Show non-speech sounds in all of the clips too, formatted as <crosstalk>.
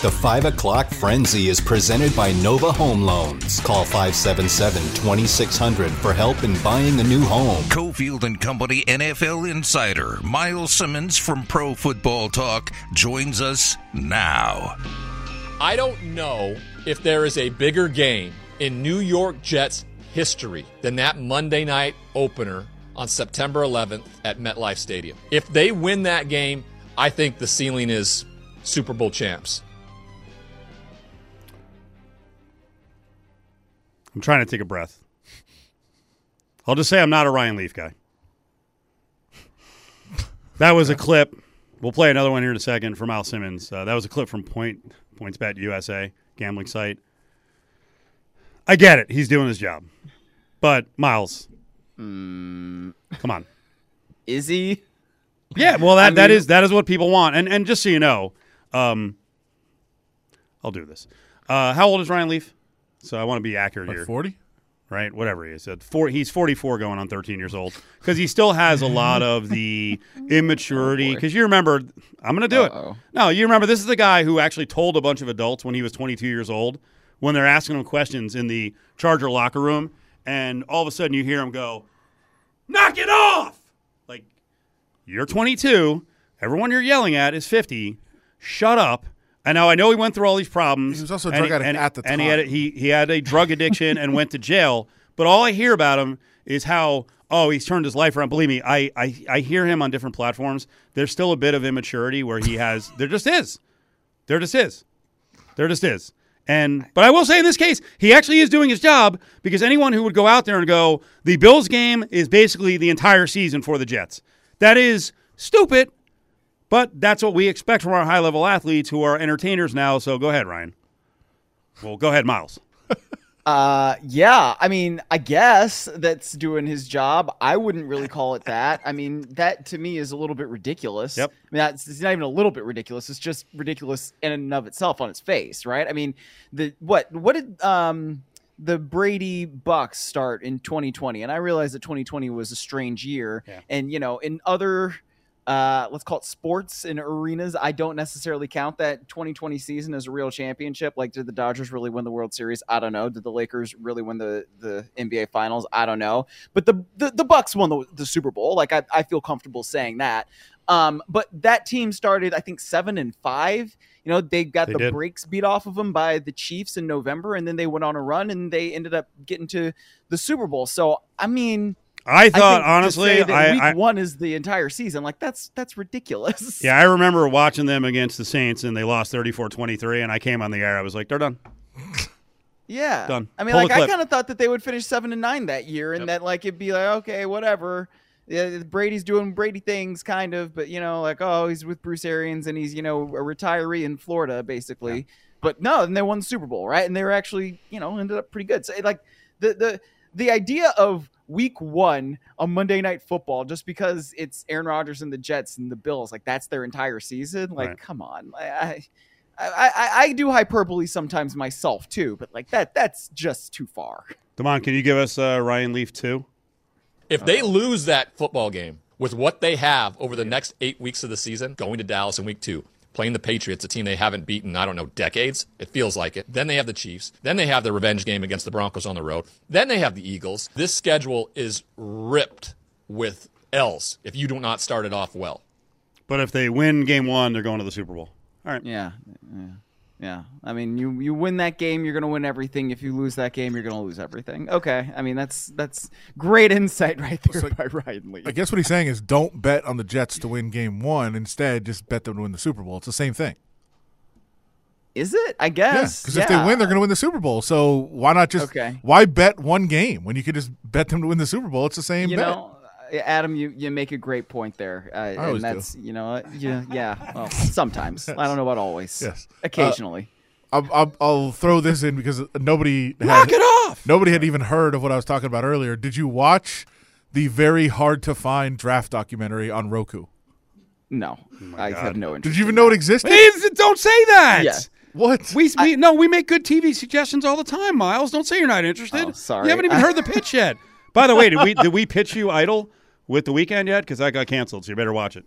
The 5 o'clock frenzy is presented by Nova Home Loans. Call 577 2600 for help in buying a new home. Cofield and Company NFL insider Myles Simmons from Pro Football Talk joins us now. I don't know if there is a bigger game in New York Jets history than that Monday night opener on September 11th at MetLife Stadium. If they win that game, I think the ceiling is Super Bowl champs. I'm trying to take a breath. I'll just say I'm not a Ryan Leaf guy. That was a clip. We'll play another one here in a second from Al Simmons. Uh, that was a clip from Point PointsBet USA gambling site. I get it. He's doing his job, but Myles, come on. Is he? Yeah, well that, I that mean- is that is what people want. And and just so you know, um, I'll do this. Uh, how old is Ryan Leaf? So I want to be accurate here. 40? right? Whatever he is. At four, he's 44 going on 13 years old because he still has a lot of the <laughs> immaturity. Oh, because you remember, I'm going to do Uh-oh. it. No, you remember, this is the guy who actually told a bunch of adults when he was 22 years old when they're asking him questions in the Charger locker room. And all of a sudden you hear him go, knock it off! Like, you're 22. Everyone you're yelling at is 50. Shut up. And now I know he went through all these problems. He was also a drug he- addict and- at the time. And he had a, he he had a drug addiction and went to jail. <laughs> But all I hear about him is how oh he's turned his life around. Believe me, I I, I hear him on different platforms. There's still a bit of immaturity where he has. <laughs> there just is. There just is. There just is. And but I will say in this case, he actually is doing his job because anyone who would go out there and go, the Bills game is basically the entire season for the Jets. That is stupid, but that's what we expect from our high level athletes who are entertainers now. So go ahead, Ryan. Well, go ahead, Myles. <laughs> Uh, yeah. I mean, I guess that's doing his job. I wouldn't really call it that. I mean, that to me is a little bit ridiculous. Yep. I mean, that's it's not even a little bit ridiculous. It's just ridiculous in and of itself on its face, right? I mean, the what what did um the Brady Bucs start in 2020? And I realize that 2020 was a strange year, Yeah. and you know, in other uh, let's call it sports and arenas. I don't necessarily count that 2020 season as a real championship. Like, did the Dodgers really win the World Series? I don't know. Did the Lakers really win the, the NBA Finals? I don't know. But the the, the Bucs won the, the Super Bowl. Like, I, I feel comfortable saying that. Um, but that team started, I think, seven and five. You know, they got They the did. brakes beat off of them by the Chiefs in November, and then they went on a run and they ended up getting to the Super Bowl. So, I mean, I thought think to honestly, I, week I one is the entire season. Like that's that's ridiculous. yeah, I remember watching them against the Saints and they lost 34-23 and I came on the air. I was like, they're done. yeah. Done. I mean, Pull like I kind of thought that they would finish seven and nine that year, and that like it'd be like okay, whatever. Yeah, Brady's doing Brady things, kind of, but you know, like oh, he's with Bruce Arians and he's you know a retiree in Florida, basically. But no, and they won the Super Bowl, right? And they were actually you know ended up pretty good. So like the the the idea of week one on Monday Night Football, just because it's Aaron Rodgers and the Jets and the Bills, like that's their entire season. Like, Right. come on, I. I I, I, I do hyperbole sometimes myself too, but like that that's just too far. Damon, can you give us uh, Ryan Leaf too? If they lose that football game with what they have over the next eight weeks of the season, going to Dallas in week two, playing the Patriots, a team they haven't beaten, I don't know, decades, it feels like it. Then they have the Chiefs. Then they have the revenge game against the Broncos on the road. Then they have the Eagles. This schedule is ripped with L's if you do not start it off well. But if they win game one, they're going to the Super Bowl. All right. Yeah, yeah, yeah. I mean, you you win that game, you're gonna win everything. If you lose that game, you're gonna lose everything. Okay, I mean that's that's great insight <laughs> right there So- by Ryan Lee. I guess what he's saying is don't bet on the Jets to win game one. Instead, just bet them to win the Super Bowl. It's the same thing. Is it? I Yeah, guess. because if they win, they're going to win the Super Bowl. So why not just Okay. why bet one game when you could just bet them to win the Super Bowl? It's the same You bet. know, Adam, you, you make a great point there, uh, always and do. that's you know, uh, yeah, yeah. Well, sometimes <laughs> I don't know about always. Yes. Uh, occasionally. I'll, I'll, I'll throw this in because nobody Knock had, it off! nobody had even heard of what I was talking about earlier. Did you watch the very hard to find draft documentary on Roku? no, I have no interest. Did you even in know that. it existed? Hey, don't say that! Yeah. What? We, we no, we make good TV suggestions all the time, Myles. Don't say you're not interested. Oh, sorry. You haven't even <laughs> heard the pitch yet. By the way, did we did we pitch you Idol with the Weeknd yet? Because that got canceled, so you better watch it.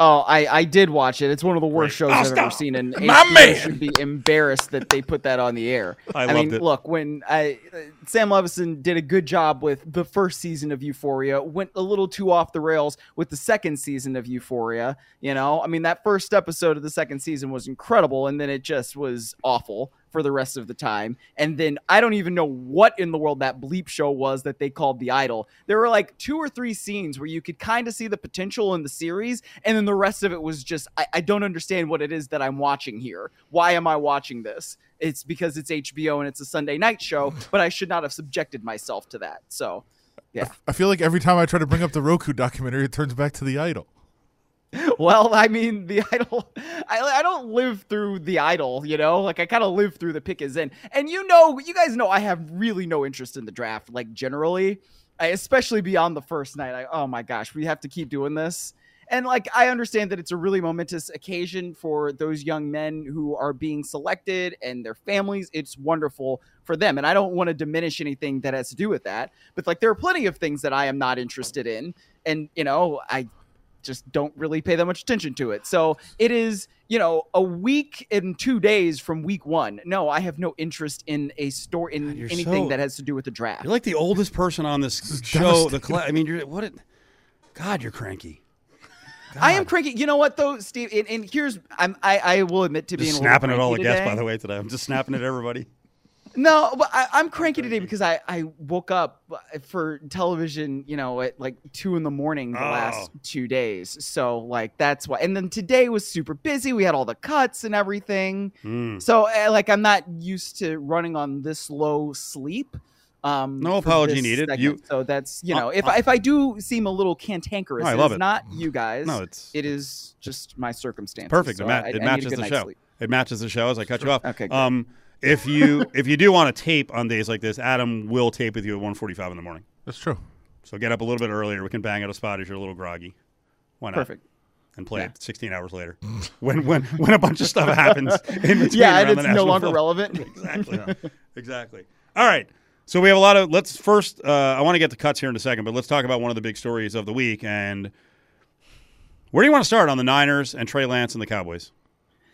Oh, I, I did watch it. It's one of the worst shows Oh, I've stop. ever seen, and My HBO man. should be embarrassed that they put that on the air. <laughs> I mean, loved it. look, when I uh, Sam Levinson did a good job with the first season of Euphoria, went a little too off the rails with the second season of Euphoria. You know, I mean, that first episode of the second season was incredible, and then it just was awful for the rest of the time. And then I don't even know what in the world that bleep show was that they called The Idol. There were like two or three scenes where you could kind of see the potential in the series, and then the rest of it was just, I, I don't understand what it is that I'm watching here. Why am I watching this? It's because it's HBO and it's a Sunday night show, <laughs> but I should not have subjected myself to that. So, yeah. I feel like every time I try to bring up the Roku documentary, it turns back to the idol. <laughs> Well, I mean, the <laughs> idol. I, I don't live through the idol, you know. Like I kind of live through the pick is in, and you know, you guys know I have really no interest in the draft. Like generally, I, especially beyond the first night. I, oh my gosh, we have to keep doing this. And like I understand that it's a really momentous occasion for those young men who are being selected and their families. It's wonderful for them, and I don't want to diminish anything that has to do with that. But like there are plenty of things that I am not interested in, and you know I just don't really pay that much attention to it. So it is, you know, a week and two days from week one. No, I have no interest in a store in you're anything so- that has to do with the draft. You're like the oldest person on this show. The cla- I mean, you're what? It, God, you're cranky. I am cranky. You know what though, Steve? And, and here's I'm I, I will admit to being Just a little snapping at all the guests, by the way, today. I'm just snapping at everybody. No, but I, I'm cranky today because I, I woke up for television, you know, at like two in the morning the last Oh. two days. So like that's why. And then today was super busy. We had all the cuts and everything. Mm. So uh, like I'm not used to running on this low sleep. Um, No apology needed. You- so that's you Uh, know if uh, I, if I do seem a little cantankerous, I love it. not you guys. No, it's- it is just my circumstances. Perfect. So it, ma- I- it matches the show. sleep. It matches the show as I cut you off. Okay, good. Um, if you if you do want to tape on days like this, Adam will tape with you at 1:45 in the morning. That's true. So get up a little bit earlier. We can bang out a spot if you're a little groggy. Why not? Perfect. And play Yeah. it 16 hours later, <laughs> when when when a bunch of stuff happens in between. Yeah, and it's the no longer Football- relevant. <laughs> exactly. exactly. All right. So we have a lot of. Let's first. Uh, I want to get the cuts here in a second, but let's talk about one of the big stories of the week. And where do you want to start on the Niners and Trey Lance and the Cowboys?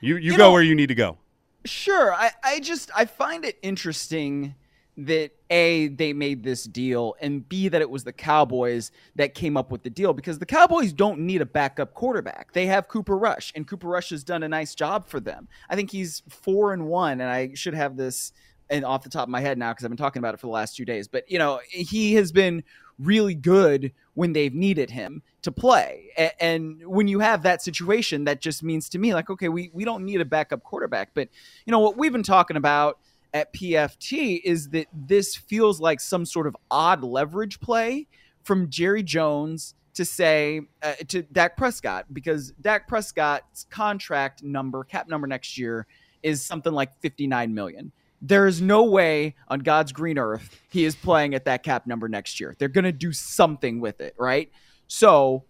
You you, You go know- where you need to go. Sure. I, I just I find it interesting that A, they made this deal, and B, that it was the Cowboys that came up with the deal because the Cowboys don't need a backup quarterback. They have Cooper Rush, and Cooper Rush has done a nice job for them. I think he's four and one, and I should have this and off the top of my head now because I've been talking about it for the last two days. But you know, he has been really good when they've needed him to play. A- And when you have that situation, that just means to me, like, okay, we, we don't need a backup quarterback. But, you know, what we've been talking about at PFT is that this feels like some sort of odd leverage play from Jerry Jones to say uh, to Dak Prescott because Dak Prescott's contract number, cap number next year, is something like 59 million. There is no way on God's green earth he is playing at that cap number next year. They're going to do something with it, right? So,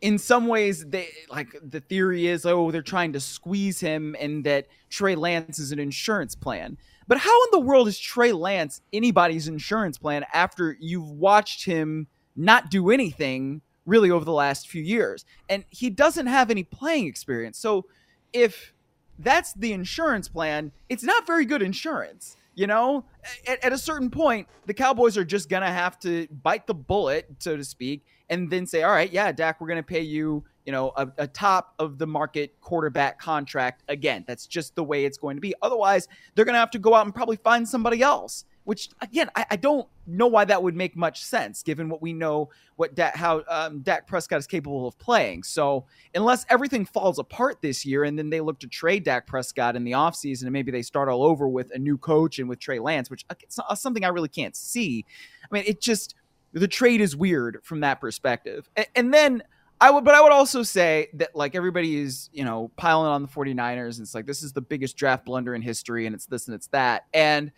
in some ways, they like the theory is, oh, they're trying to squeeze him, and that Trey Lance is an insurance plan. But how in the world is Trey Lance anybody's insurance plan after you've watched him not do anything really over the last few years? And he doesn't have any playing experience. So, if that's the insurance plan. It's not very good insurance. You know, at, at a certain point, the Cowboys are just gonna have to bite the bullet, so to speak, and then say, "All right, yeah, Dak, we're gonna pay you, you know, a, a top of the market quarterback contract again." That's just the way it's going to be. Otherwise, they're gonna have to go out and probably find somebody else. Which again, I, I don't know why that would make much sense, given what we know what Dak, how um, Dak Prescott is capable of playing. So unless everything falls apart this year and then they look to trade Dak Prescott in the offseason and maybe they start all over with a new coach and with Trey Lance, which uh, it's not- something I really can't see. I mean, it just the trade is weird from that perspective. A- And, then I would but I would also say that like everybody is, you know, piling on the 49ers and it's like this is the biggest draft blunder in history and it's this and it's that. And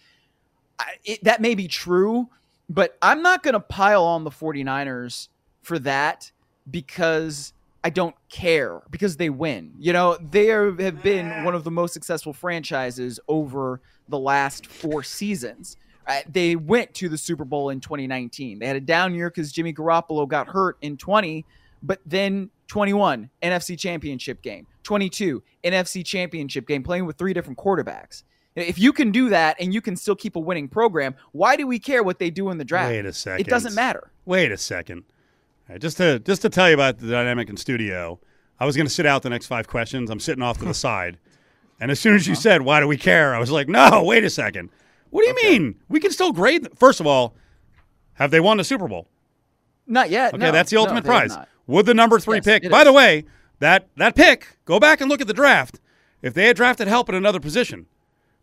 It, that may be true, but I'm not going to pile on the 49ers for that because I don't care because they win. You know, they are, have been one of the most successful franchises over the last four seasons. Uh, they went to the Super Bowl in 2019. They had a down year because Jimmy Garoppolo got hurt in 20, but then 21 NFC championship game, 22 NFC championship game, playing with three different quarterbacks. If you can do that and you can still keep a winning program, why do we care what they do in the draft? Wait a second. It doesn't matter. Wait a second. Right, just to just to tell you about the dynamic in studio, I was going to sit out the next five questions. I'm sitting off to the <laughs> side, and as soon as you Uh-huh. said, "Why do we care?" I was like, "No, wait a second. What do you mean? We can still grade. Them. First of all, have they won the Super Bowl? Not yet. Okay, no. that's the ultimate have prize. Would the number three Yes, pick? By is. the way, that that pick. Go back and look at the draft. If they had drafted help in another position,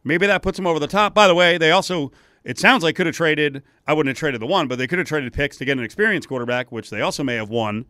maybe that puts them over the top. By the way, they also it sounds like could have traded. I wouldn't have traded the one, but they could have traded picks to get an experienced quarterback, which they also may have won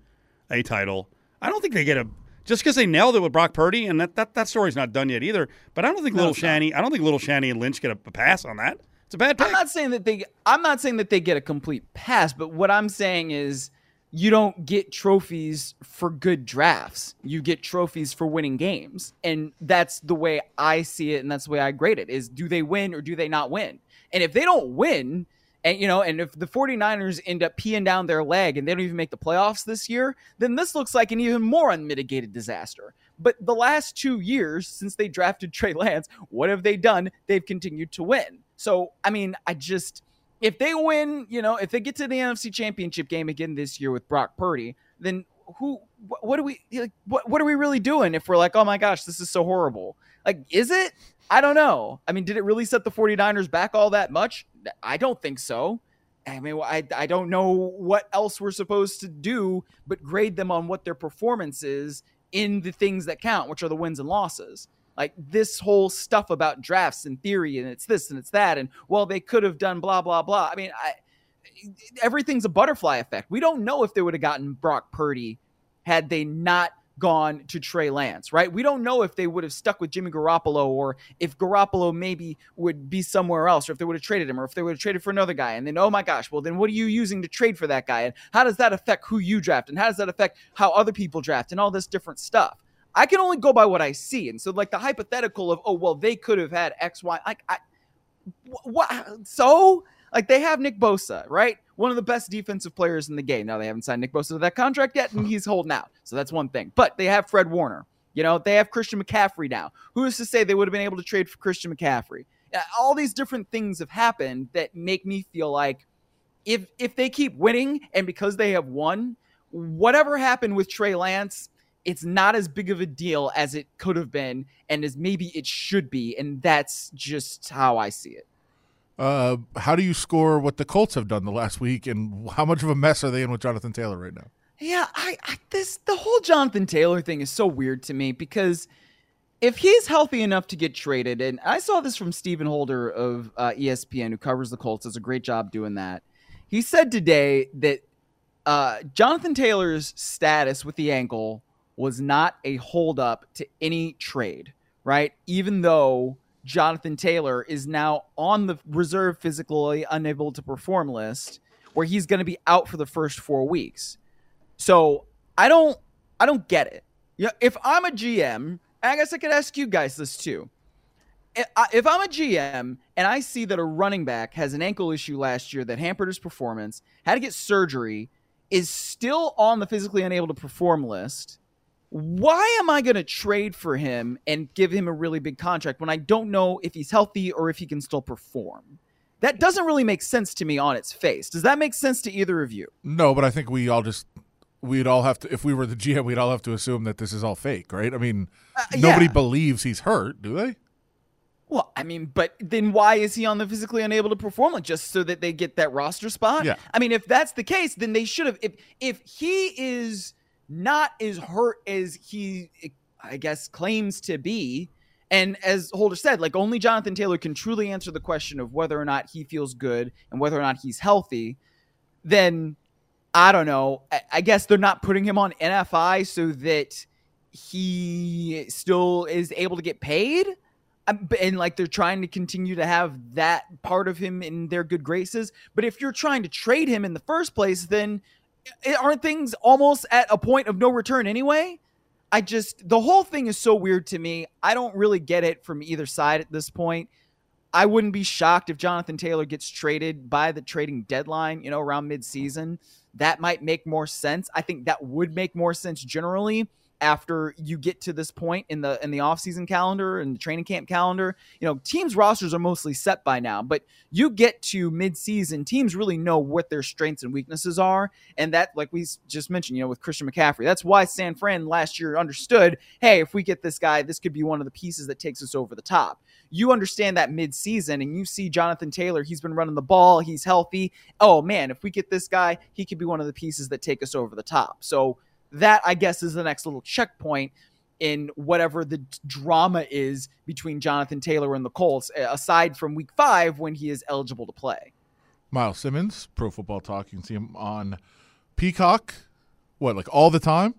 a title. I don't think they get a just because they nailed it with Brock Purdy, and that, that that story's not done yet either. But I don't think No, Little not. Shanny, I don't think Little Shanny and Lynch get a, a pass on that. It's a bad pick. I'm not saying that they I'm not saying that they get a complete pass, but what I'm saying is you don't get trophies for good drafts. You get trophies for winning games. And that's the way I see it and that's the way I grade it is do they win or do they not win? And if they don't win, and you know, and if the 49ers end up peeing down their leg and they don't even make the playoffs this year, then this looks like an even more unmitigated disaster. But the last two years since they drafted Trey Lance, what have they done? They've continued to win. So, I mean, I just if they win, you know, if they get to the NFC Championship game again this year with Brock Purdy, then who wh- what do we like, what what are we really doing if we're like, "Oh my gosh, this is so horrible." Like, is it? I don't know. I mean, did it really set the 49ers back all that much? I don't think so. I mean, I, I don't know what else we're supposed to do but grade them on what their performance is in the things that count, which are the wins and losses. Like this whole stuff about drafts and theory, and it's this and it's that, and well, they could have done blah blah blah. I mean, I, everything's a butterfly effect. We don't know if they would have gotten Brock Purdy had they not gone to Trey Lance, right? We don't know if they would have stuck with Jimmy Garoppolo or if Garoppolo maybe would be somewhere else or if they would have traded him or if they would have traded for another guy. And then, oh my gosh, well, then what are you using to trade for that guy? And how does that affect who you draft? And how does that affect how other people draft and all this different stuff? I can only go by what I see. And so, like the hypothetical of, oh, well, they could have had X, Y, like, I, what? So, like, they have Nick Bosa, right? One of the best defensive players in the game. Now, they haven't signed Nick Bosa to that contract yet, and <laughs> he's holding out. So, that's one thing. But they have Fred Warner. You know, they have Christian McCaffrey now. Who is to say they would have been able to trade for Christian McCaffrey? All these different things have happened that make me feel like if if they keep winning and because they have won, whatever happened with Trey Lance, it's not as big of a deal as it could have been and as maybe it should be. And that's just how I see it. Uh, how do you score what the Colts have done the last week, and how much of a mess are they in with Jonathan Taylor right now? Yeah, I, I this the whole Jonathan Taylor thing is so weird to me because if he's healthy enough to get traded, and I saw this from Stephen Holder of uh, ESPN, who covers the Colts, does a great job doing that. He said today that uh, Jonathan Taylor's status with the ankle was not a holdup to any trade, right? Even though Jonathan Taylor is now on the reserve physically unable to perform list, where he's going to be out for the first four weeks. So I don't I don't get it. Yeah, if I'm a GM, I guess I could ask you guys this too. If I'm a GM and I see that a running back has an ankle issue last year that hampered his performance, had to get surgery, is still on the physically unable to perform list, why am I going to trade for him and give him a really big contract when I don't know if he's healthy or if he can still perform? That doesn't really make sense to me on its face. Does that make sense to either of you? No, but I think we all just we'd all have to if we were the GM, we'd all have to assume that this is all fake, right? I mean, uh, nobody yeah. believes he's hurt, do they? Well, I mean, but then why is he on the physically unable to perform? Like just so that they get that roster spot? Yeah. I mean, if that's the case, then they should have. If if he is not as hurt as he, I guess, claims to be, and as Holder said, like only Jonathan Taylor can truly answer the question of whether or not he feels good and whether or not he's healthy. Then I don't know. I, guess they're not putting him on NFI so that he still is able to get paid. Um, and like they're trying to continue to have that part of him in their good graces. But if you're trying to trade him in the first place, then aren't things almost at a point of no return anyway? I just the whole thing is so weird to me. I don't really get it from either side at this point. I wouldn't be shocked if Jonathan Taylor gets traded by the trading deadline, you know, around midseason. that might make more sense. I think that would make more sense generally after you get to this point in the in the offseason calendar and the training camp calendar. You know, teams rosters are mostly set by now, but you get to midseason, teams really know what their strengths and weaknesses are. And that, like we just mentioned, you know, with Christian McCaffrey, that's why San Fran last year understood, hey, if we get this guy, this could be one of the pieces that takes us over the top. You understand that midseason and you see Jonathan Taylor, he's been running the ball, he's healthy. Oh man, if we get this guy, he could be one of the pieces that take us over the top. So that I guess is the next little checkpoint in whatever the drama is between Jonathan Taylor and the Colts, aside from week five when he is eligible to play. Myles Simmons, Pro Football Talk. You can see him on Peacock. What, like all the time?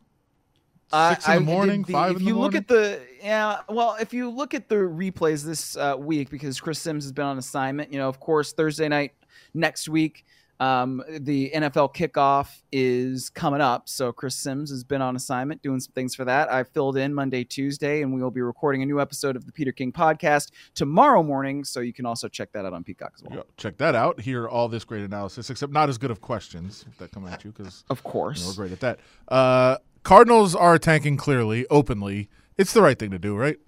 Six in the morning, the, five if in the you morning. look at the yeah, well, if you look at the replays this uh, week, because Chris Sims has been on assignment, you know, of course, Thursday night next week, um, the NFL kickoff is coming up. So Chris Sims has been on assignment doing some things for that. I filled in Monday, Tuesday, and we will be recording a new episode of the Peter King podcast tomorrow morning. So you can also check that out on Peacock as well. Yeah, check that out. Hear all this great analysis, except not as good of questions that come at you because Of course. we're great at that. Uh, Cardinals are tanking clearly, openly. It's the right thing to do, right?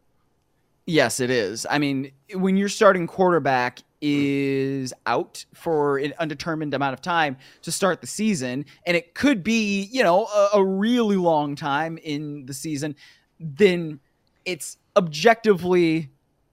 Yes, it is. I mean, when you're starting quarterback is out for an undetermined amount of time to start the season, and it could be, you know, a, a really long time in the season, then it's objectively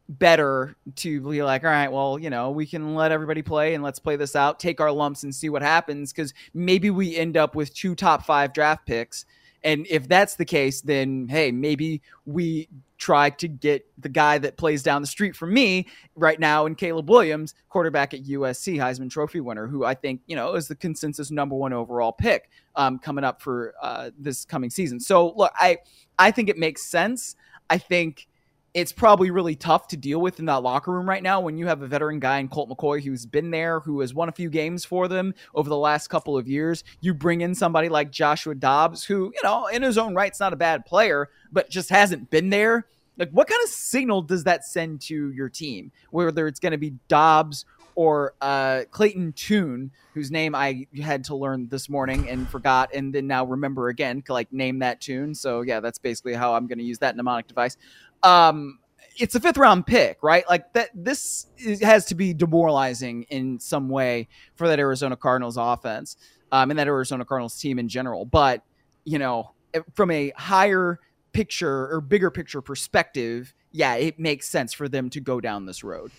better to be like, all right, well, you know, we can let everybody play and let's play this out, take our lumps and see what happens. Cause maybe we end up with two top five draft picks. And if that's the case, then hey, maybe we try to get the guy that plays down the street from me right now in Caleb Williams, quarterback at USC, Heisman Trophy winner, who I think you know is the consensus number one overall pick um, coming up for uh, this coming season. So look, I I think it makes sense. I think it's probably really tough to deal with in that locker room right now when you have a veteran guy in Colt McCoy who's been there, who has won a few games for them over the last couple of years. You bring in somebody like Joshua Dobbs, who, you know, in his own right's not a bad player, but just hasn't been there. Like, what kind of signal does that send to your team? Whether it's going to be Dobbs or uh, Clayton Tune, whose name I had to learn this morning and forgot, and then now remember again, like name that tune. So yeah, that's basically how I'm going to use that mnemonic device. Um, it's a fifth round pick, right? Like that. This is, has to be demoralizing in some way for that Arizona Cardinals offense um, and that Arizona Cardinals team in general. But you know, from a higher picture or bigger picture perspective, yeah, it makes sense for them to go down this road.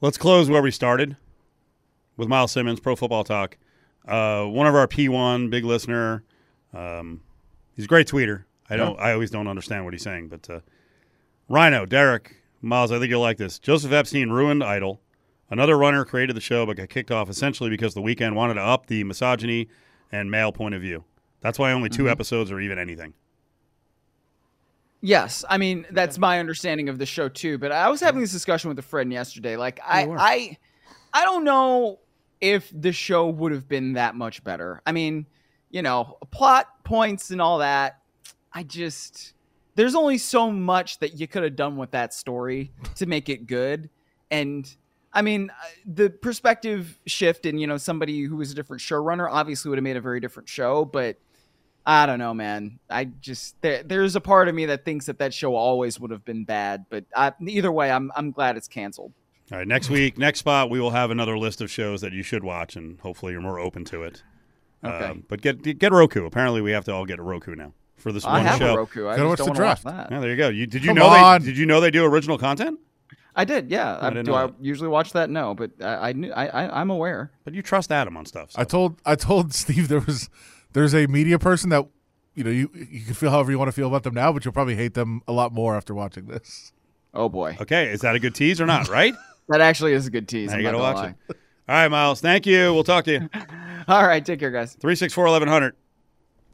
Let's close where we started with Myles Simmons, Pro Football Talk. Uh, one of our P1, big listener. Um, he's a great tweeter. I don't. I always don't understand what he's saying, but uh, Rhino, Derek, Myles, I think you'll like this. Joseph Epstein ruined Idol. Another runner created the show, but got kicked off essentially because the Weeknd wanted to up the misogyny and male point of view. That's why only 2 Mm-hmm. episodes or even anything. Yes, I mean that's my understanding of the show too. But I was having this discussion with a friend yesterday. Like I. I, I don't know if the show would have been that much better. I mean, you know, plot points and all that. I just there's only so much that you could have done with that story to make it good. And I mean, uh, the perspective shift and you know somebody who was a different showrunner obviously would have made a very different show, but. I don't know, man. I just there, there's a part of me that thinks that that show always would have been bad, but I, either way, I'm I'm glad it's canceled. All right, next week, next spot, we will have another list of shows that you should watch, and hopefully you're more open to it. Okay. Um, but get get Roku. Apparently, we have to all get a Roku now for this I one have show. a Roku. I Gotta just watch don't the want to watch draft. that. Yeah, there you go. You did you Come know on. they did you know they do original content? I did, yeah. I I didn't do know I that. usually watch that? No, but I I, knew, I, I I'm aware. But you trust Adam on stuff. so. I told I told <laughs> Steve there was there's a media person that you know you you can feel however you want to feel about them now, but you'll probably hate them a lot more after watching this. Oh boy, Okay, is that a good tease or not? Right? <laughs> that actually is a good tease. now you gotta gonna watch it. All right, Myles. Thank you. We'll talk to you. <laughs> All right, take care, guys. Three six four eleven hundred.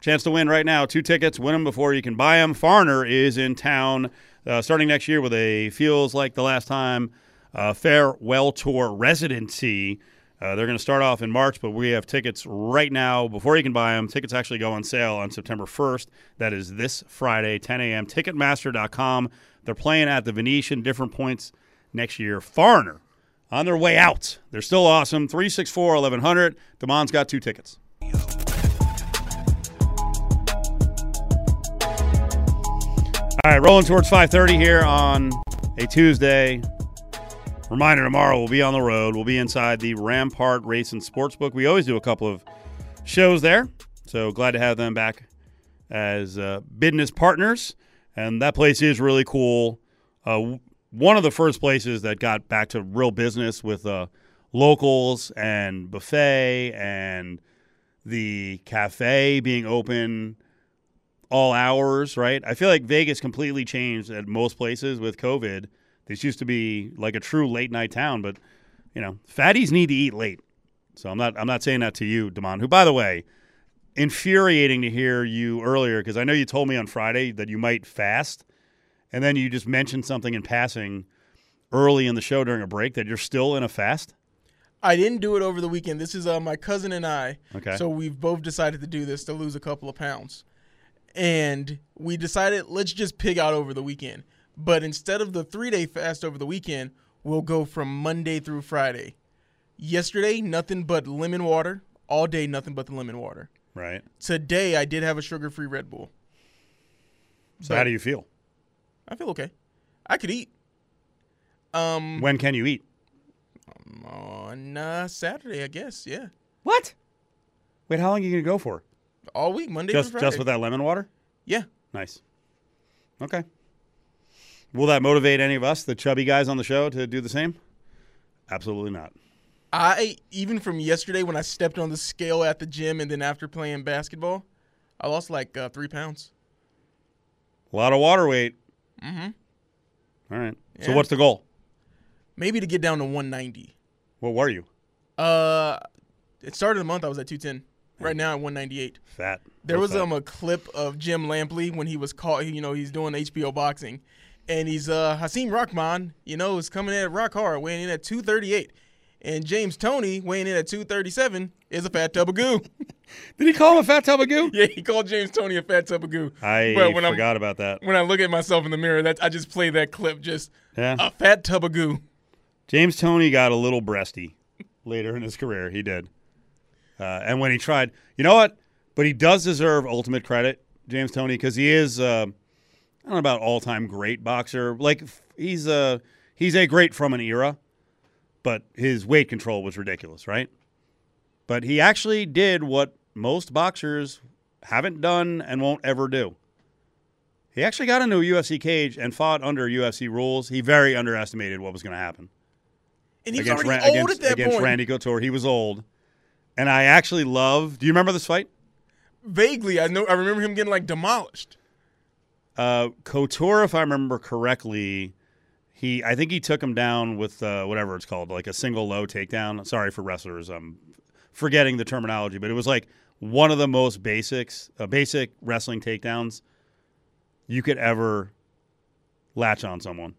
Chance to win right now. Two tickets. Win them before you can buy them. Foreigner is in town uh, starting next year with a feels like the last time uh, farewell tour residency. Uh, they're going to start off in March, but we have tickets right now before you can buy them. Tickets actually go on sale on September 1st. That is this Friday, 10 a.m. Ticketmaster.com. They're playing at the Venetian, different points next year. Foreigner on their way out. They're still awesome. 364 1100. Damon's got two tickets. All right, rolling towards 5:30 here on a Tuesday. Reminder: tomorrow we'll be on the road. We'll be inside the Rampart Race and Sportsbook. We always do a couple of shows there, so glad to have them back as uh, business partners. And that place is really cool. Uh, one of the first places that got back to real business with uh, locals and buffet and the cafe being open all hours, right? I feel like Vegas completely changed at most places with COVID. This used to be like a true late night town, but you know, fatties need to eat late. So I'm not I'm not saying that to you, Damon, who by the way, infuriating to hear you earlier because I know you told me on Friday that you might fast, and then you just mentioned something in passing early in the show during a break that you're still in a fast. I didn't do it over the weekend. This is uh, my cousin and I. Okay. So we've both decided to do this to lose a couple of pounds. And we decided let's just pig out over the weekend. But instead of the three day fast over the weekend, we'll go from Monday through Friday. Yesterday, nothing but lemon water. All day, nothing but the lemon water. Right. Today, I did have a sugar free Red Bull. So how do you feel? I feel okay. I could eat. Um, When can you eat? on uh, Saturday, I guess. Yeah, What? Wait, how long are you gonna go for? All week, Monday Just just with that lemon water? Yeah, Nice. Okay. Will that motivate any of us, the chubby guys on the show, to do the same? Absolutely not. I even from yesterday when I stepped on the scale at the gym and then after playing basketball, I lost like uh, three pounds. A lot of water weight. Mm-hmm. All right. So what's the goal? Maybe to get down to 190. What were you? Uh, it started the month I was at 210. Right now at 198. Fat. There Real was fat. um a clip of Jim Lampley when he was caught. You know he's doing HBO boxing, and he's uh Hasim Rahman. You know is coming in at rock hard, weighing in at 238, and James Toney weighing in at 237 is a fat tub of goo. <laughs> Did he call him a fat tub of goo? yeah, he called James Toney a fat tub of goo. I But when I'm- forgot about that. when I look at myself in the mirror, that I just play that clip, just Yeah. a fat tub of goo. James Toney got a little breasty later in his career. He did. Uh, and when he tried, you know what? But he does deserve ultimate credit, James Toney, because he is, uh, I don't know about all time great boxer. Like, he's a, he's a great from an era, but his weight control was ridiculous, right? But he actually did what most boxers haven't done and won't ever do. He actually got into a UFC cage and fought under UFC rules. He very underestimated what was going to happen And he was against, already Ra- old against, at that against point. Randy Couture. He was old, and I actually love. Do you remember this fight? Vaguely, I know. I remember him getting like demolished. Uh, Couture, if I remember correctly, he I think he took him down with uh, whatever it's called, like a single low takedown. Sorry for wrestlers, I'm forgetting the terminology, but it was like one of the most basics, uh, basic wrestling takedowns you could ever latch on someone,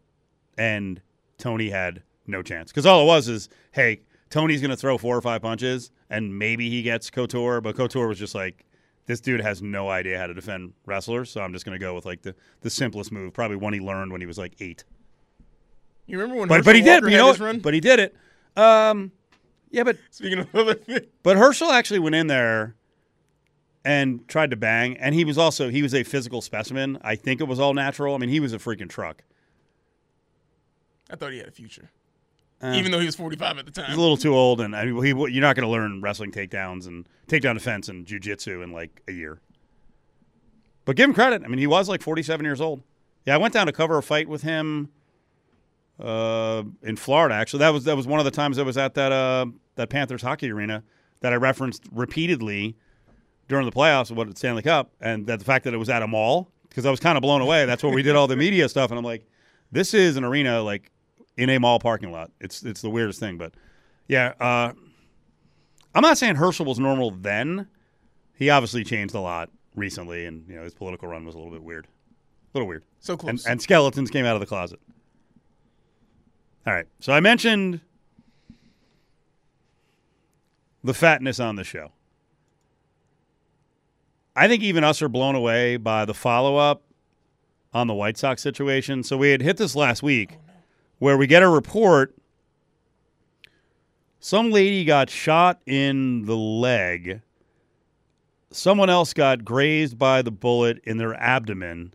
and Toney had no chance because all it was is, hey, Toney's going to throw four or five punches, and maybe he gets Couture, but Couture was just like, this dude has no idea how to defend wrestlers, so I'm just going to go with like the, the simplest move, probably one he learned when he was like eight. You remember when? But Herschel but he did, you know, run? but he did it. Um, yeah, but Speaking of other things, but Herschel actually went in there and tried to bang, and he was also he was a physical specimen. I think it was all natural. I mean, he was a freaking truck. I thought he had a future, Uh, even though he was 45 at the time. He's a little too old, and I mean, he, you're not going to learn wrestling takedowns and takedown defense and jujitsu in like a year. But give him credit. I mean, he was like 47 years old. Yeah, I went down to cover a fight with him uh, in Florida. Actually, that was that was one of the times I was at that uh, that Panthers hockey arena that I referenced repeatedly during the playoffs of what Stanley Cup, and that the fact that it was at a mall because I was kind of blown away. That's where we did all the media stuff, and I'm like, this is an arena like in a mall parking lot. It's it's the weirdest thing, but yeah, uh, I'm not saying Herschel was normal then. He obviously changed a lot recently, and you know his political run was a little bit weird, a little weird. So And, close. and skeletons came out of the closet. All right, so I mentioned the fatness on the show. I think even us are blown away by the follow up on the White Sox situation. So we had hit this last week where we get a report some lady got shot in the leg. Someone else got grazed by the bullet in their abdomen.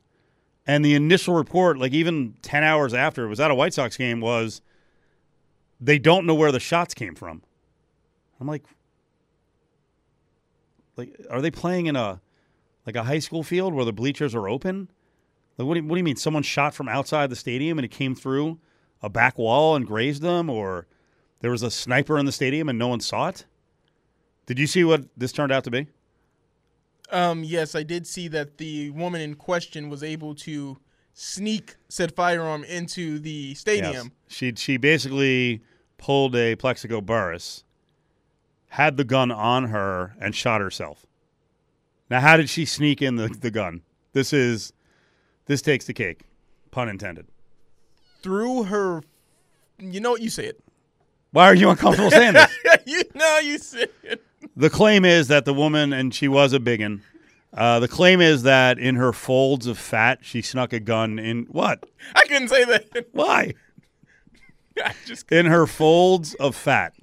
And the initial report, like even 10 hours after it was at a White Sox game, was they don't know where the shots came from. I'm like, like, are they playing in a like a high school field where the bleachers are open? Like, what do you, what do you mean? Someone shot from outside the stadium and it came through a back wall and grazed them, or there was a sniper in the stadium and no one saw it? Did you see what this turned out to be? Um, yes, I did see that the woman in question was able to sneak said firearm into the stadium. Yes. She she basically pulled a Plaxico Burress, had the gun on her, and shot herself. Now, how did she sneak in the, the gun? This is this takes the cake, pun intended. Through her, you know what? You say it. Why are you uncomfortable saying this? <laughs> you know you say it. The claim is that the woman, and she was a biggin. Uh, the claim is that in her folds of fat, she snuck a gun in what? I couldn't say that. <laughs> Why? I just In her folds of fat.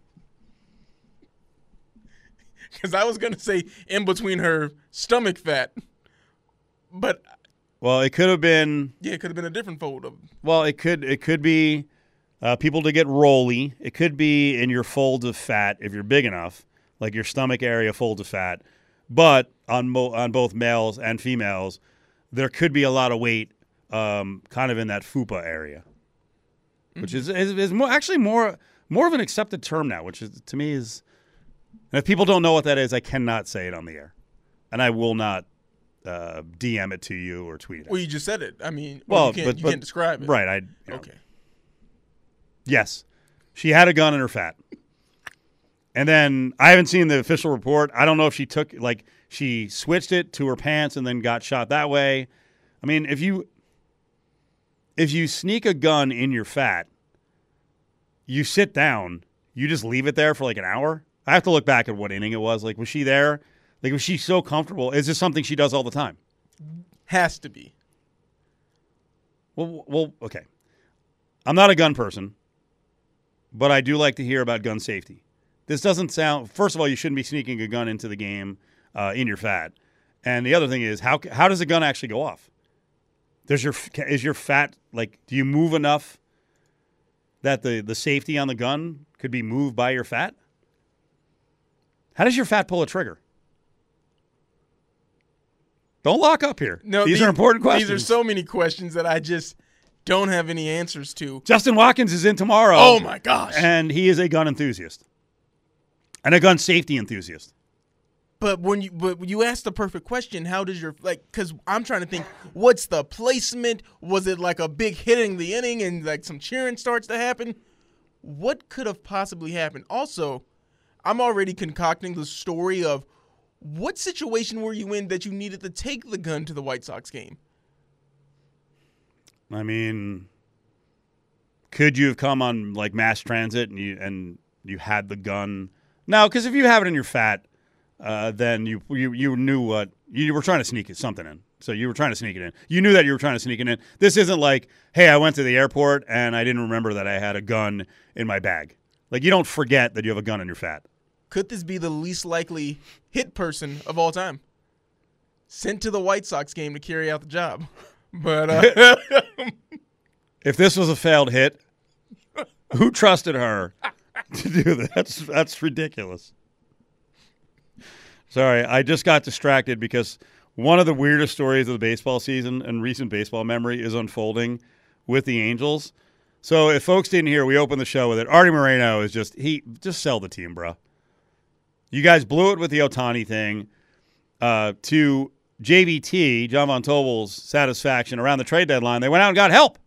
because I was gonna say in between her stomach fat, but Well, it could have been. yeah, it could have been a different fold of. Well, it could. It could be uh, people to get rolly. It could be in your folds of fat if you're big enough, like your stomach area folds of fat. But on mo- on both males and females, there could be a lot of weight, um, kind of in that fupa area, which is is, is more, actually more more of an accepted term now. Which is to me is, and if people don't know what that is, I cannot say it on the air, and I will not uh, DM it to you or tweet it. Well, you just said it. I mean, Well, well, you can't, but- you but- can't describe it. right? I you know. Okay. Yes. She had a gun in her fat. And then I haven't seen the official report. I don't know if she took like she switched it to her pants and then got shot that way. I mean, if you if you sneak a gun in your fat, you sit down, you just leave it there for like an hour. I have to look back at what inning it was. Like was she there? Like was she so comfortable? Is this something she does all the time? Has to be. Well, well, okay. I'm not a gun person, but I do like to hear about gun safety. This doesn't sound. First of all, you shouldn't be sneaking a gun into the game uh, in your fat. And the other thing is, how how does a gun actually go off? Does your is your fat like? Do you move enough that the the safety on the gun could be moved by your fat? How does your fat pull a trigger? Don't lock up here. No, these, are important questions. These are so many questions that I just don't have any answers to. Justin Watkins is in tomorrow. Oh my gosh! And he is a gun enthusiast and a gun safety enthusiast. But when you but you ask the perfect question, how does your like? Because I'm trying to think, what's the placement? Was it like a big hit in the inning and like some cheering starts to happen? What could have possibly happened? Also, I'm already concocting the story of what situation were you in that you needed to take the gun to the White Sox game? I mean, could you have come on like mass transit and you and you had the gun? No, because if you have it in your fat, uh, then you, you you knew what you were trying to sneak something in. So you were trying to sneak it in. You knew that you were trying to sneak it in. This isn't like, hey, I went to the airport and I didn't remember that I had a gun in my bag. Like you don't forget that you have a gun in your fat. Could this be the least likely hit person of all time? Sent to the White Sox game to carry out the job. <laughs> But uh, <laughs> If this was a failed hit, who trusted her to do that? That's that's ridiculous. Sorry, I just got distracted because one of the weirdest stories of the baseball season and recent baseball memory is unfolding with the Angels. So if folks didn't hear, we opened the show with it. Arte Moreno is just he just sell the team, bro. You guys blew it with the Ohtani thing. Uh, to JVT, John Von Tobel's satisfaction around the trade deadline, they went out and got help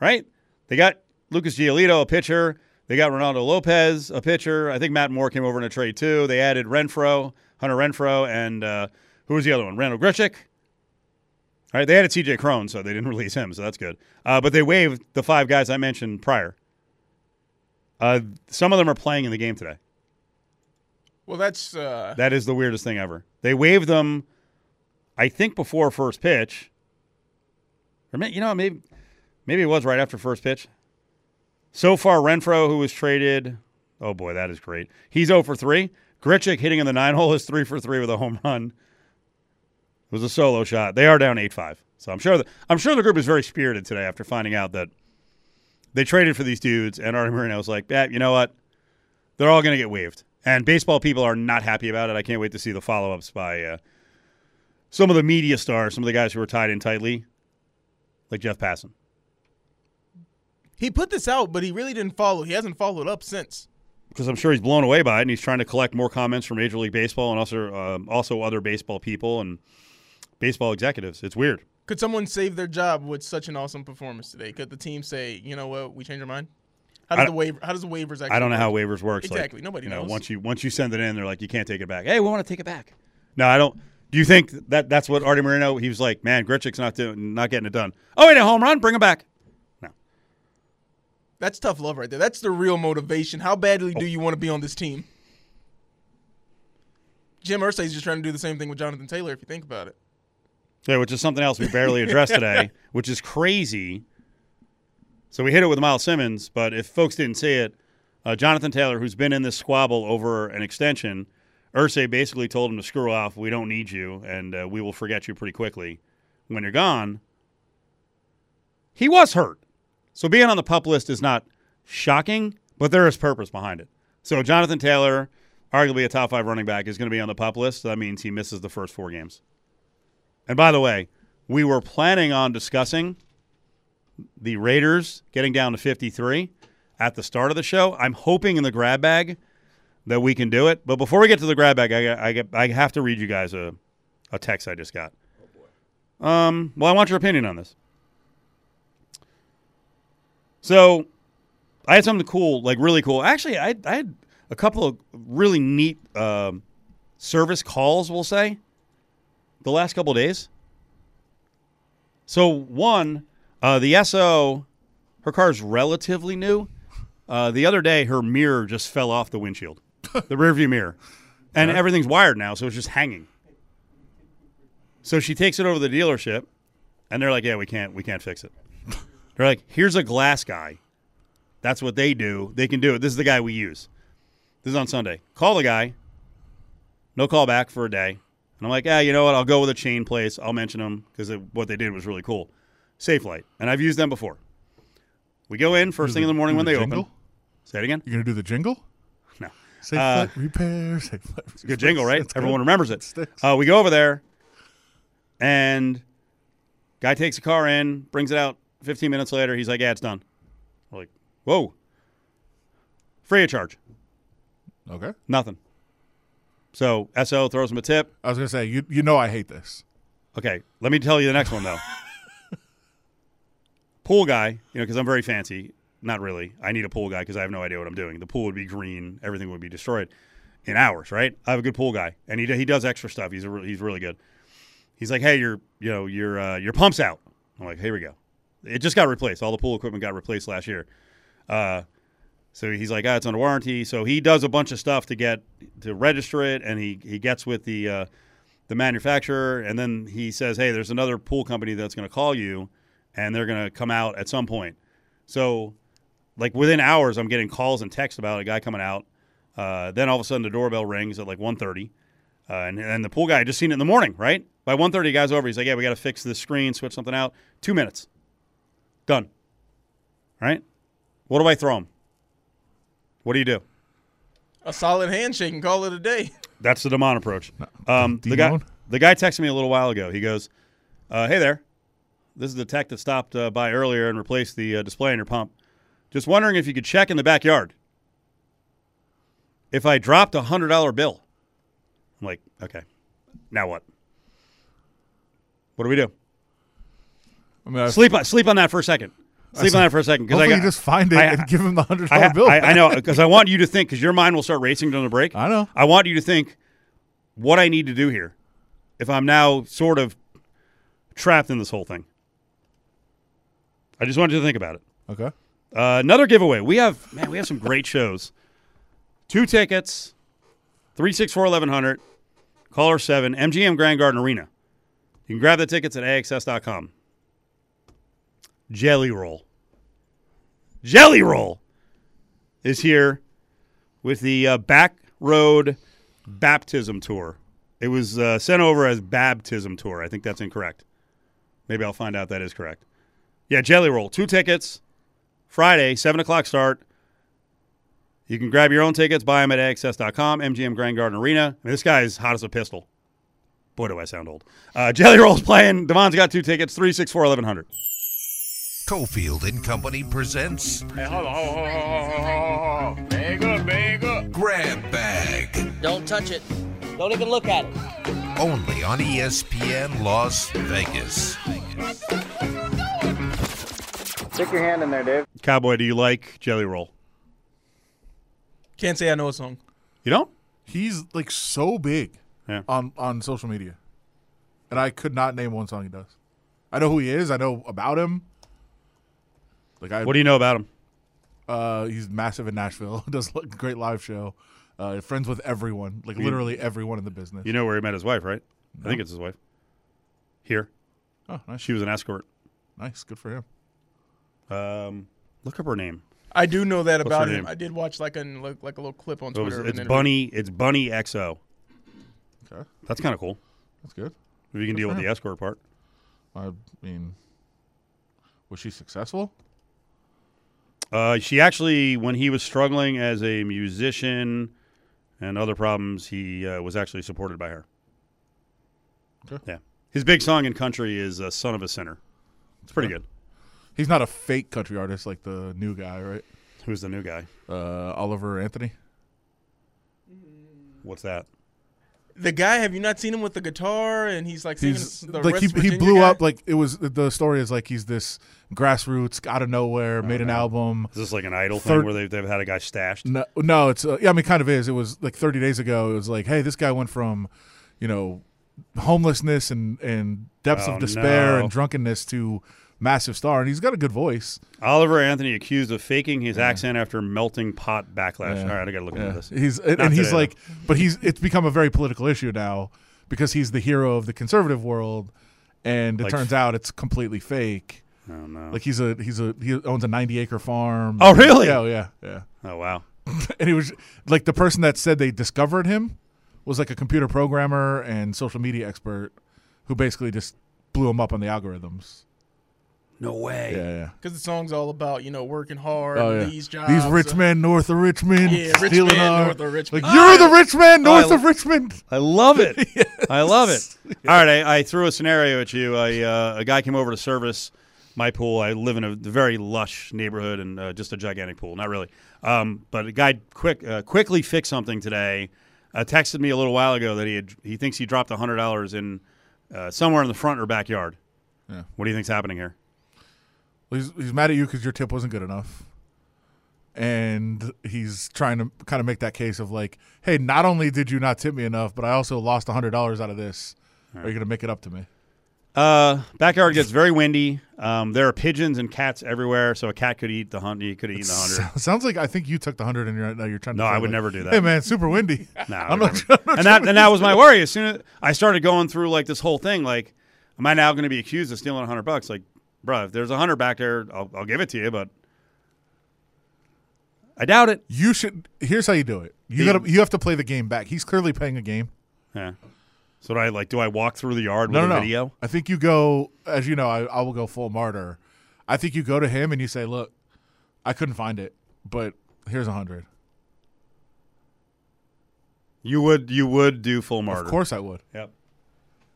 right? They got Lucas Giolito, a pitcher. They got Reynaldo Lopez, a pitcher. I think Matt Moore came over in a trade too. They added Renfroe, Hunter Renfroe, and uh, who was the other one? Randall Grichuk. All right, they added CJ Cron, so they didn't <laughs> release him, so that's good. Uh, but they waived the five guys I mentioned prior. Uh, some of them are playing in the game today. Well, that's uh, That is the weirdest thing ever. They waived them, I think, before first pitch. Or you know, maybe maybe it was right after first pitch. So far, Renfroe, who was traded, oh boy, that is great. He's 0 for 3. Grichuk hitting in the nine hole is 3 for 3 with a home run. It was a solo shot. They are down eight five. So I'm sure the, I'm sure the group is very spirited today after finding out that they traded for these dudes, and Arte Moreno was like, "Yeah, you know what? They're all going to get waived." And baseball people are not happy about it. I can't wait to see the follow ups by uh, some of the media stars, some of the guys who were tied in tightly, like Jeff Passan. He put this out, but he really didn't follow. He hasn't followed up since. because I'm sure he's blown away by it, and he's trying to collect more comments from Major League Baseball and also um, also other baseball people and baseball executives. It's weird. Could someone save their job with such an awesome performance today? Could the team say, you know what, we change our mind? How does the waiver? How does the waivers actually? I don't know how work? waivers works. like, Exactly. Nobody you know. Once you once you send it in, they're like, you can't take it back. Hey, we want to take it back. No, I don't. Do you think that that's what Arte Moreno? He was like, man, Grichuk's not doing, not getting it done. Oh wait, a home run, bring him back. No, that's tough love right there. That's the real motivation. How badly Oh. do you want to be on this team? Jim Irsay's just trying to do the same thing with Jonathan Taylor. If you think about it, Yeah, which is something else we barely addressed <laughs> today, which is crazy. So we hit it with Myles Simmons, but if folks didn't see it, uh, Jonathan Taylor, who's been in this squabble over an extension, Irsay basically told him to screw off. We don't need you, and uh, we will forget you pretty quickly when you're gone. He was hurt, so being on the pup list is not shocking, but there is purpose behind it. So Jonathan Taylor, arguably a top five running back, is going to be on the pup list. So that means he misses the first four games. And by the way, we were planning on discussing the Raiders getting down to 53 at the start of the show. I'm hoping in the grab bag that we can do it. But before we get to the grab bag, I, I, I have to read you guys a, a text I just got. Um, well, I want your opinion on this. So I had something cool, like really cool. Actually, I, I had a couple of really neat um, service calls, we'll say the last couple days. So one, uh, the SO, her car's relatively new. Uh, the other day, her mirror just fell off the windshield, the rearview mirror, and everything's wired now, so it's just hanging. So she takes it over to the dealership, and they're like, "Yeah, we can't, we can't fix it." They're like, "Here's a glass guy. That's what they do. They can do it. This is the guy we use. This is on Sunday. Call the guy. No call back for a day. And I'm like, "Yeah, you know what? I'll go with a chain place. I'll mention them because what they did was really cool. Safelite, and I've used them before. We go in first Do thing in the morning when they jingle? open. Say it again. You're gonna do the jingle? No. Safe Uh, repair. Safe flight. Good jingle, right? It's good. Everyone remembers it. sticks. Uh, we go over there, and guy takes a car in, brings it out. 15 minutes later, he's like, "Yeah, it's done." We're like, "Whoa!" Free of charge, Okay. nothing. So SO throws him a tip. I was gonna say you you know I hate this. Okay, let me tell you the next one though. <laughs> pool guy, you know, because I'm very fancy. Not really. I need a pool guy because I have no idea what I'm doing. The pool would be green. Everything would be destroyed in hours, right? I have a good pool guy, and he he does extra stuff. He's re- he's really good. He's like, hey, your you know your uh, your pump's out. I'm like, here we go. It just got replaced. All the pool equipment got replaced last year. Uh, so he's like, ah, it's under warranty. So he does a bunch of stuff to get to register it, and he he gets with the uh, the manufacturer, and then he says, hey, there's another pool company that's going to call you, and they're going to come out at some point. So, like within hours, I'm getting calls and texts about a guy coming out. Uh, then all of a sudden, the doorbell rings at like 1:30, uh, and and the pool guy I just seen it in the morning. Right by 1:30, the guy's over. He's like, yeah, we got to fix this screen, switch something out. Two minutes, done. Right? What do I throw him? What do you do? a solid handshake and call it a day. That's the Demon approach. Um, the guy, the guy texted me a little while ago. He goes, uh, "Hey there, this is the tech that stopped uh, by earlier and replaced the uh, display in your pump. Just wondering if you could check in the backyard. If I dropped a hundred dollar bill, I'm like, okay, now what? What do we do? I mean, I, Sleep on sleep on that for a second. Sleep on that for a second because I got, you just find it I- and give him the hundred dollar bill. I, I know <laughs> because I want you to think because your mind will start racing during the break. I know. I want you to think what I need to do here if I'm now sort of trapped in this whole thing. I just wanted you to think about it. Okay. Uh, another giveaway. We have man, we have some great shows. Two tickets, three six four eleven hundred, caller seven, MGM Grand Garden Arena. You can grab the tickets at AXS.com. Jelly Roll. Jelly Roll is here with the uh, Back Road Baptism Tour. It was uh, sent over as baptism tour. I think that's incorrect. Maybe I'll find out that is correct. Yeah, Jelly Roll. Two tickets. Friday, 7 o'clock start. You can grab your own tickets, buy them at AXS.com, MGM Grand Garden Arena. I mean, this guy is hot as a pistol. Boy, do I sound old. Uh, <laughs> Jelly Roll's playing. Devon's got two tickets, 364 1100. Cofield and Company presents Hey, hold on, hold on, hold on, hold on, hold on. Bag up, bag up. Grab Bag. Don't touch it. Don't even look at it. Only on ESPN Las Vegas. Stick your hand in there, Dave. Cowboy, do you like Jelly Roll? Can't say I know a song. You don't? He's like so big Yeah. on on social media, and I could not name one song he does. I know who he is. I know about him. Like I, What do you know about him? uh, he's massive in Nashville. <laughs> Does a great live show. Uh, friends with everyone, like literally everyone in the business. You know where he met his wife, right? I think it's his wife. Here. oh, nice, She was an escort. nice, good for him. Um, look up her name. I do know that What's about her him. name? I did watch like a like, like a little clip on It was- Twitter. it's. Bunny. It's Bunny XO. Okay, That's kind of cool. that's good. If you can Good deal for with the him. escort part. I mean, was she successful? Uh, she actually, when he was struggling as a musician and other problems, he uh, was actually supported by her. Okay. Yeah. His big song in country is uh, "Son of a Sinner." It's pretty good. He's not a fake country artist like the new guy, right? Who's the new guy? Uh, Oliver Anthony. What's that? The guy, have you not seen him with the guitar and he's like singing He's the like he, West he Virginia blew guy? up like it was the story is like he's this grassroots out of nowhere made an album Is this like an idol Third- thing where they've, they've had a guy stashed? No, no, it's uh, yeah. I mean, kind of is. It was like 30 days ago. It was like, hey, this guy went from, you know, homelessness and and depths Oh, of despair no. and drunkenness to massive star, and he's got a good voice. Oliver Anthony accused of faking his accent after melting pot backlash. Yeah. All right, I got to look Yeah. into this. He's and, and he's like, but he's it's become a very political issue now because he's the hero of the conservative world, and it Like- turns out it's completely fake. Oh no. Like he's a he's a he owns a 90 acre farm. Oh, really? Yeah, oh, yeah, yeah. <laughs> oh wow. <laughs> and he was like the person that said they discovered him was like a computer programmer and social media expert who basically just blew him up on the algorithms. No way. Yeah, yeah. Because the song's all about you know working hard, Oh, yeah. these jobs, These rich uh, men north of Richmond, Yeah, rich stealing man our- north of Richmond. Like you're the rich man Oh, I north lo- of Richmond. I love it. <laughs> I love it. All right, I, I threw a scenario at you. I, uh, a guy came over to service my pool. I live in a very lush neighborhood and uh, just a gigantic pool. Not really, um, but a guy quick uh, quickly fixed something today. Uh, texted me a little while ago that he had, he thinks he dropped hundred dollars in uh, somewhere in the front or backyard. Yeah. What do you think's happening here? Well, he's, he's mad at you because your tip wasn't good enough. And he's trying to kind of make that case of like, hey, not only did you not tip me enough, but I also lost $100 out of this. Are you going to make it up to me? Uh, backyard gets very windy. Um, there are pigeons and cats everywhere, so a cat could eat the hundred. You could eaten the hundred. <laughs> Sounds like I think you took the 100 and you're, now you're trying to No, say, I would like, never do that. Hey, man, super windy. <laughs> No, I'm not, I'm not and that and that was my worry. As soon as I started going through like this whole thing, like, am I now going to be accused of stealing a hundred bucks? Like, bro, if there's a hundred back there, I'll, I'll give it to you, but I doubt it. You should. Here's how you do it. You gotta. You have to play the game back. He's clearly playing a game. Yeah. So do I like? Do I walk through the yard No, with no, a no. video? I think you go. As you know, I, I will go full martyr. I think you go to him and you say, "Look, I couldn't find it, but here's a hundred. You would you would do full martyr? Of course, I would. Yep.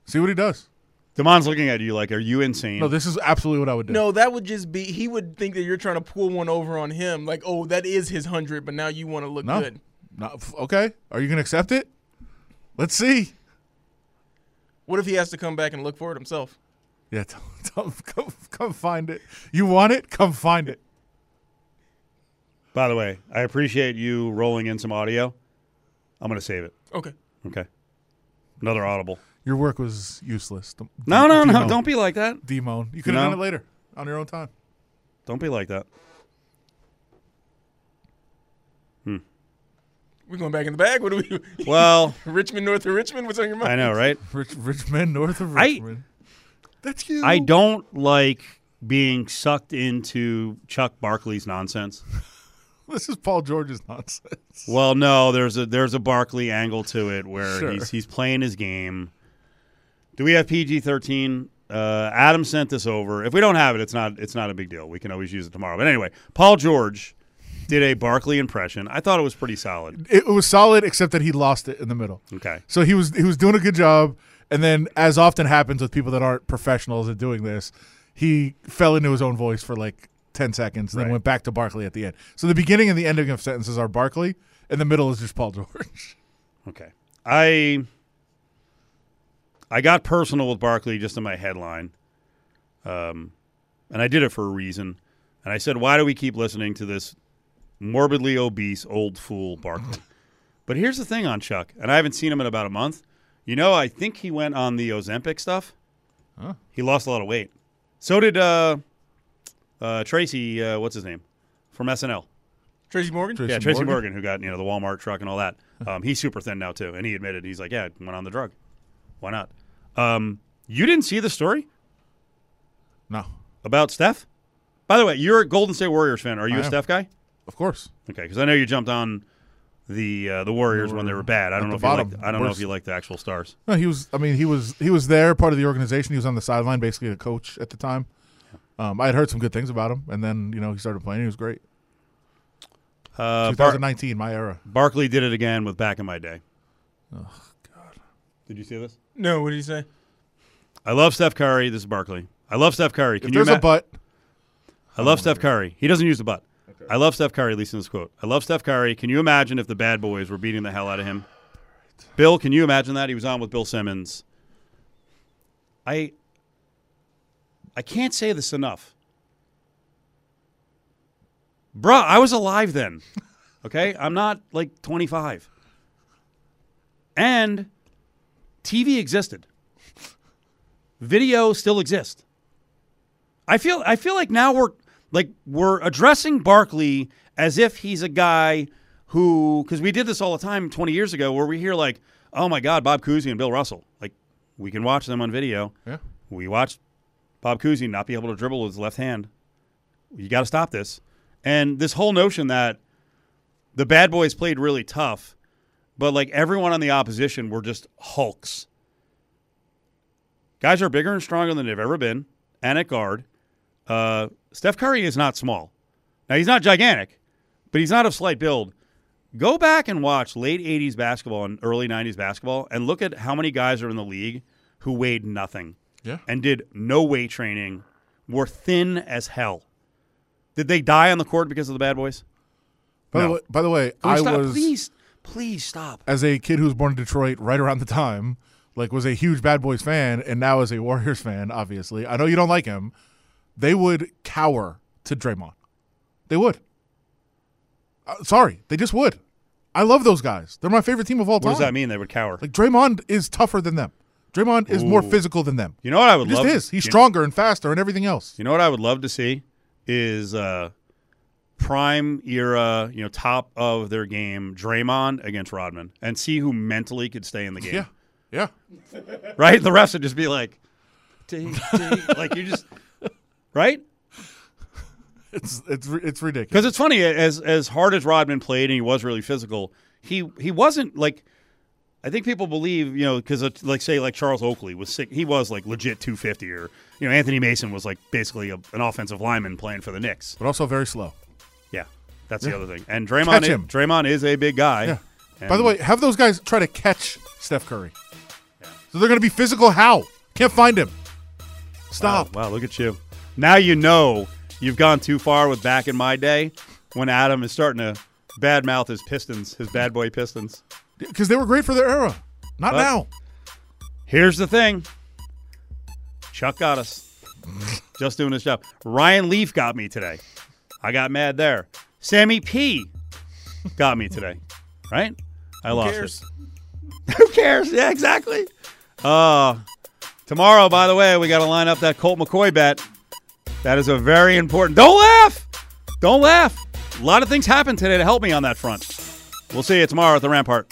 See what he does. Damon's looking at you like, are you insane? No, this is absolutely what I would do. No, that would just be he would think that you're trying to pull one over on him, like, oh, that is his hundred, but now you want to look no, good. no. Okay, are you gonna accept it? Let's see. What if he has to come back and look for it himself? Yeah, <laughs> tell, tell him, come, come find it. You want it? Come find it. By the way, I appreciate you rolling in some audio. I'm going to save it. Okay. Okay. Another audible. Your work was useless. Dem- No, no, no. Don't be like that. demoan. You could have No. done it later on your own time. Don't be like that. Hmm. We're going back in the bag. What do we? Well, <laughs> Richmond, north of Richmond. What's on your mind? I know, right? Rich, rich men north of I- Richmond. That's you. I don't like being sucked into Chuck Barkley's nonsense. <laughs> This is Paul George's nonsense. Well, no, there's a there's a Barkley angle to it where Sure. he's he's playing his game. Do we have PG thirteen? Uh, Adam sent this over. If we don't have it, it's not it's not a big deal. We can always use it tomorrow. But anyway, Paul George did a Barkley impression. I thought it was pretty solid. It was solid, except that he lost it in the middle. Okay. So he was he was doing a good job, and then, as often happens with people that aren't professionals at doing this, he fell into his own voice for like ten seconds, and then went back to Barkley at the end. So the beginning and the ending of sentences are Barkley, and the middle is just Paul George. Okay. I I got personal with Barkley just in my headline. Um, and I did it for a reason. And I said, why do we keep listening to this morbidly obese old fool Barkley? <laughs> but here's the thing on Chuck, and I haven't seen him in about a month. You know, I think he went on the Ozempic stuff. He lost a lot of weight. So did uh, uh, Tracy, uh, what's his name? From SNL. Tracy Morgan. Tracy Yeah, Tracy Morgan? Morgan, who got you know the Walmart truck and all that. <laughs> Um, he's super thin now too, and he admitted he's like, yeah, I went on the drug. Why not? Um, you didn't see the story No, about Steph? By the way, you're a Golden State Warriors fan. Are you I a am. Steph guy? of course. Okay, because I know you jumped on the uh, the Warriors when they were bad. I don't know the if you like. I don't know if you like the actual stars. No, he was. I mean, he was. He was there, part of the organization. He was on the sideline, basically a coach at the time. Um, I had heard some good things about him, and then you know he started playing. He was great. Uh, Bar- 2019, my era. Barkley did it again with back in my day. Oh God! Did you see this? No, what did he say? I love Steph Curry. This is Barkley. I love Steph Curry. Can If you there's ima- a but, I love Steph Curry. He doesn't use the butt. I love Steph Curry, at least in this quote. I love Steph Curry. Can you imagine if the bad boys were beating the hell out of him? Bill, can you imagine that? He was on with Bill Simmons. I I can't say this enough. Bruh, I was alive then. Okay? I'm not like 25. And TV existed. Video still exists. I feel I feel like now we're like we're addressing Barkley as if he's a guy who because we did this all the time 20 years ago where we hear like oh my god Bob Cousy and Bill Russell like we can watch them on video Yeah. we watched Bob Cousy not be able to dribble with his left hand you got to stop this and this whole notion that the bad boys played really tough but like everyone on the opposition were just hulks guys are bigger and stronger than they've ever been and at guard uh, Steph Curry is not small. Now he's not gigantic, but he's not of slight build. Go back and watch late '80s basketball and early '90s basketball, and look at how many guys are in the league who weighed nothing yeah. and did no weight training, were thin as hell. Did they die on the court because of the bad boys? By the way, by the way, Can we I stop? was Please, please stop. as a kid who was born in Detroit right around the time, like was a huge Bad Boys fan, and now is a Warriors fan. Obviously, I know you don't like him. They would cower to Draymond. They would. Uh, sorry, they just would. I love those guys. They're my favorite team of all What time. What does that mean? They would cower. Like Draymond is tougher than them. Draymond is more physical than them. You know what I would He just love? is. He's you- stronger and faster and everything else. You know what I would love to see is uh, prime era, you know, top of their game, Draymond against Rodman, and see who mentally could stay in the game. Yeah, yeah. Right? The refs would just be like, "Ding, ding," <laughs> like you just right. It's it's it's ridiculous. Because it's funny, as as hard as Rodman played and he was really physical, he he wasn't like. I think people believe, you know, because like say like Charles Oakley was sick. He was like legit 250, or you know Anthony Mason was like basically a, an offensive lineman playing for the Knicks. But also very slow. Yeah, that's Yeah. the other thing. And Draymond, is. Draymond is a big guy. Yeah. By the way, have those guys try to catch Steph Curry. So they're going to be physical. How? Can't find him. Stop. Wow, wow, look at you. Now you know you've gone too far with back in my day when Adam is starting to badmouth his Pistons, his bad boy Pistons. Because they were great for their era. Not But- now. Here's the thing. Chuck got us. <laughs> Just doing his job. Ryan Leaf got me today. I got mad there. Sammy P got me today. Right? I lost cares? it. <laughs> Who cares? Yeah, exactly. Uh tomorrow, by the way, we got to line up that Colt McCoy bet. That is a very important. Don't laugh. Don't laugh. A lot of things happened today to help me on that front. We'll see you tomorrow at the Rampart.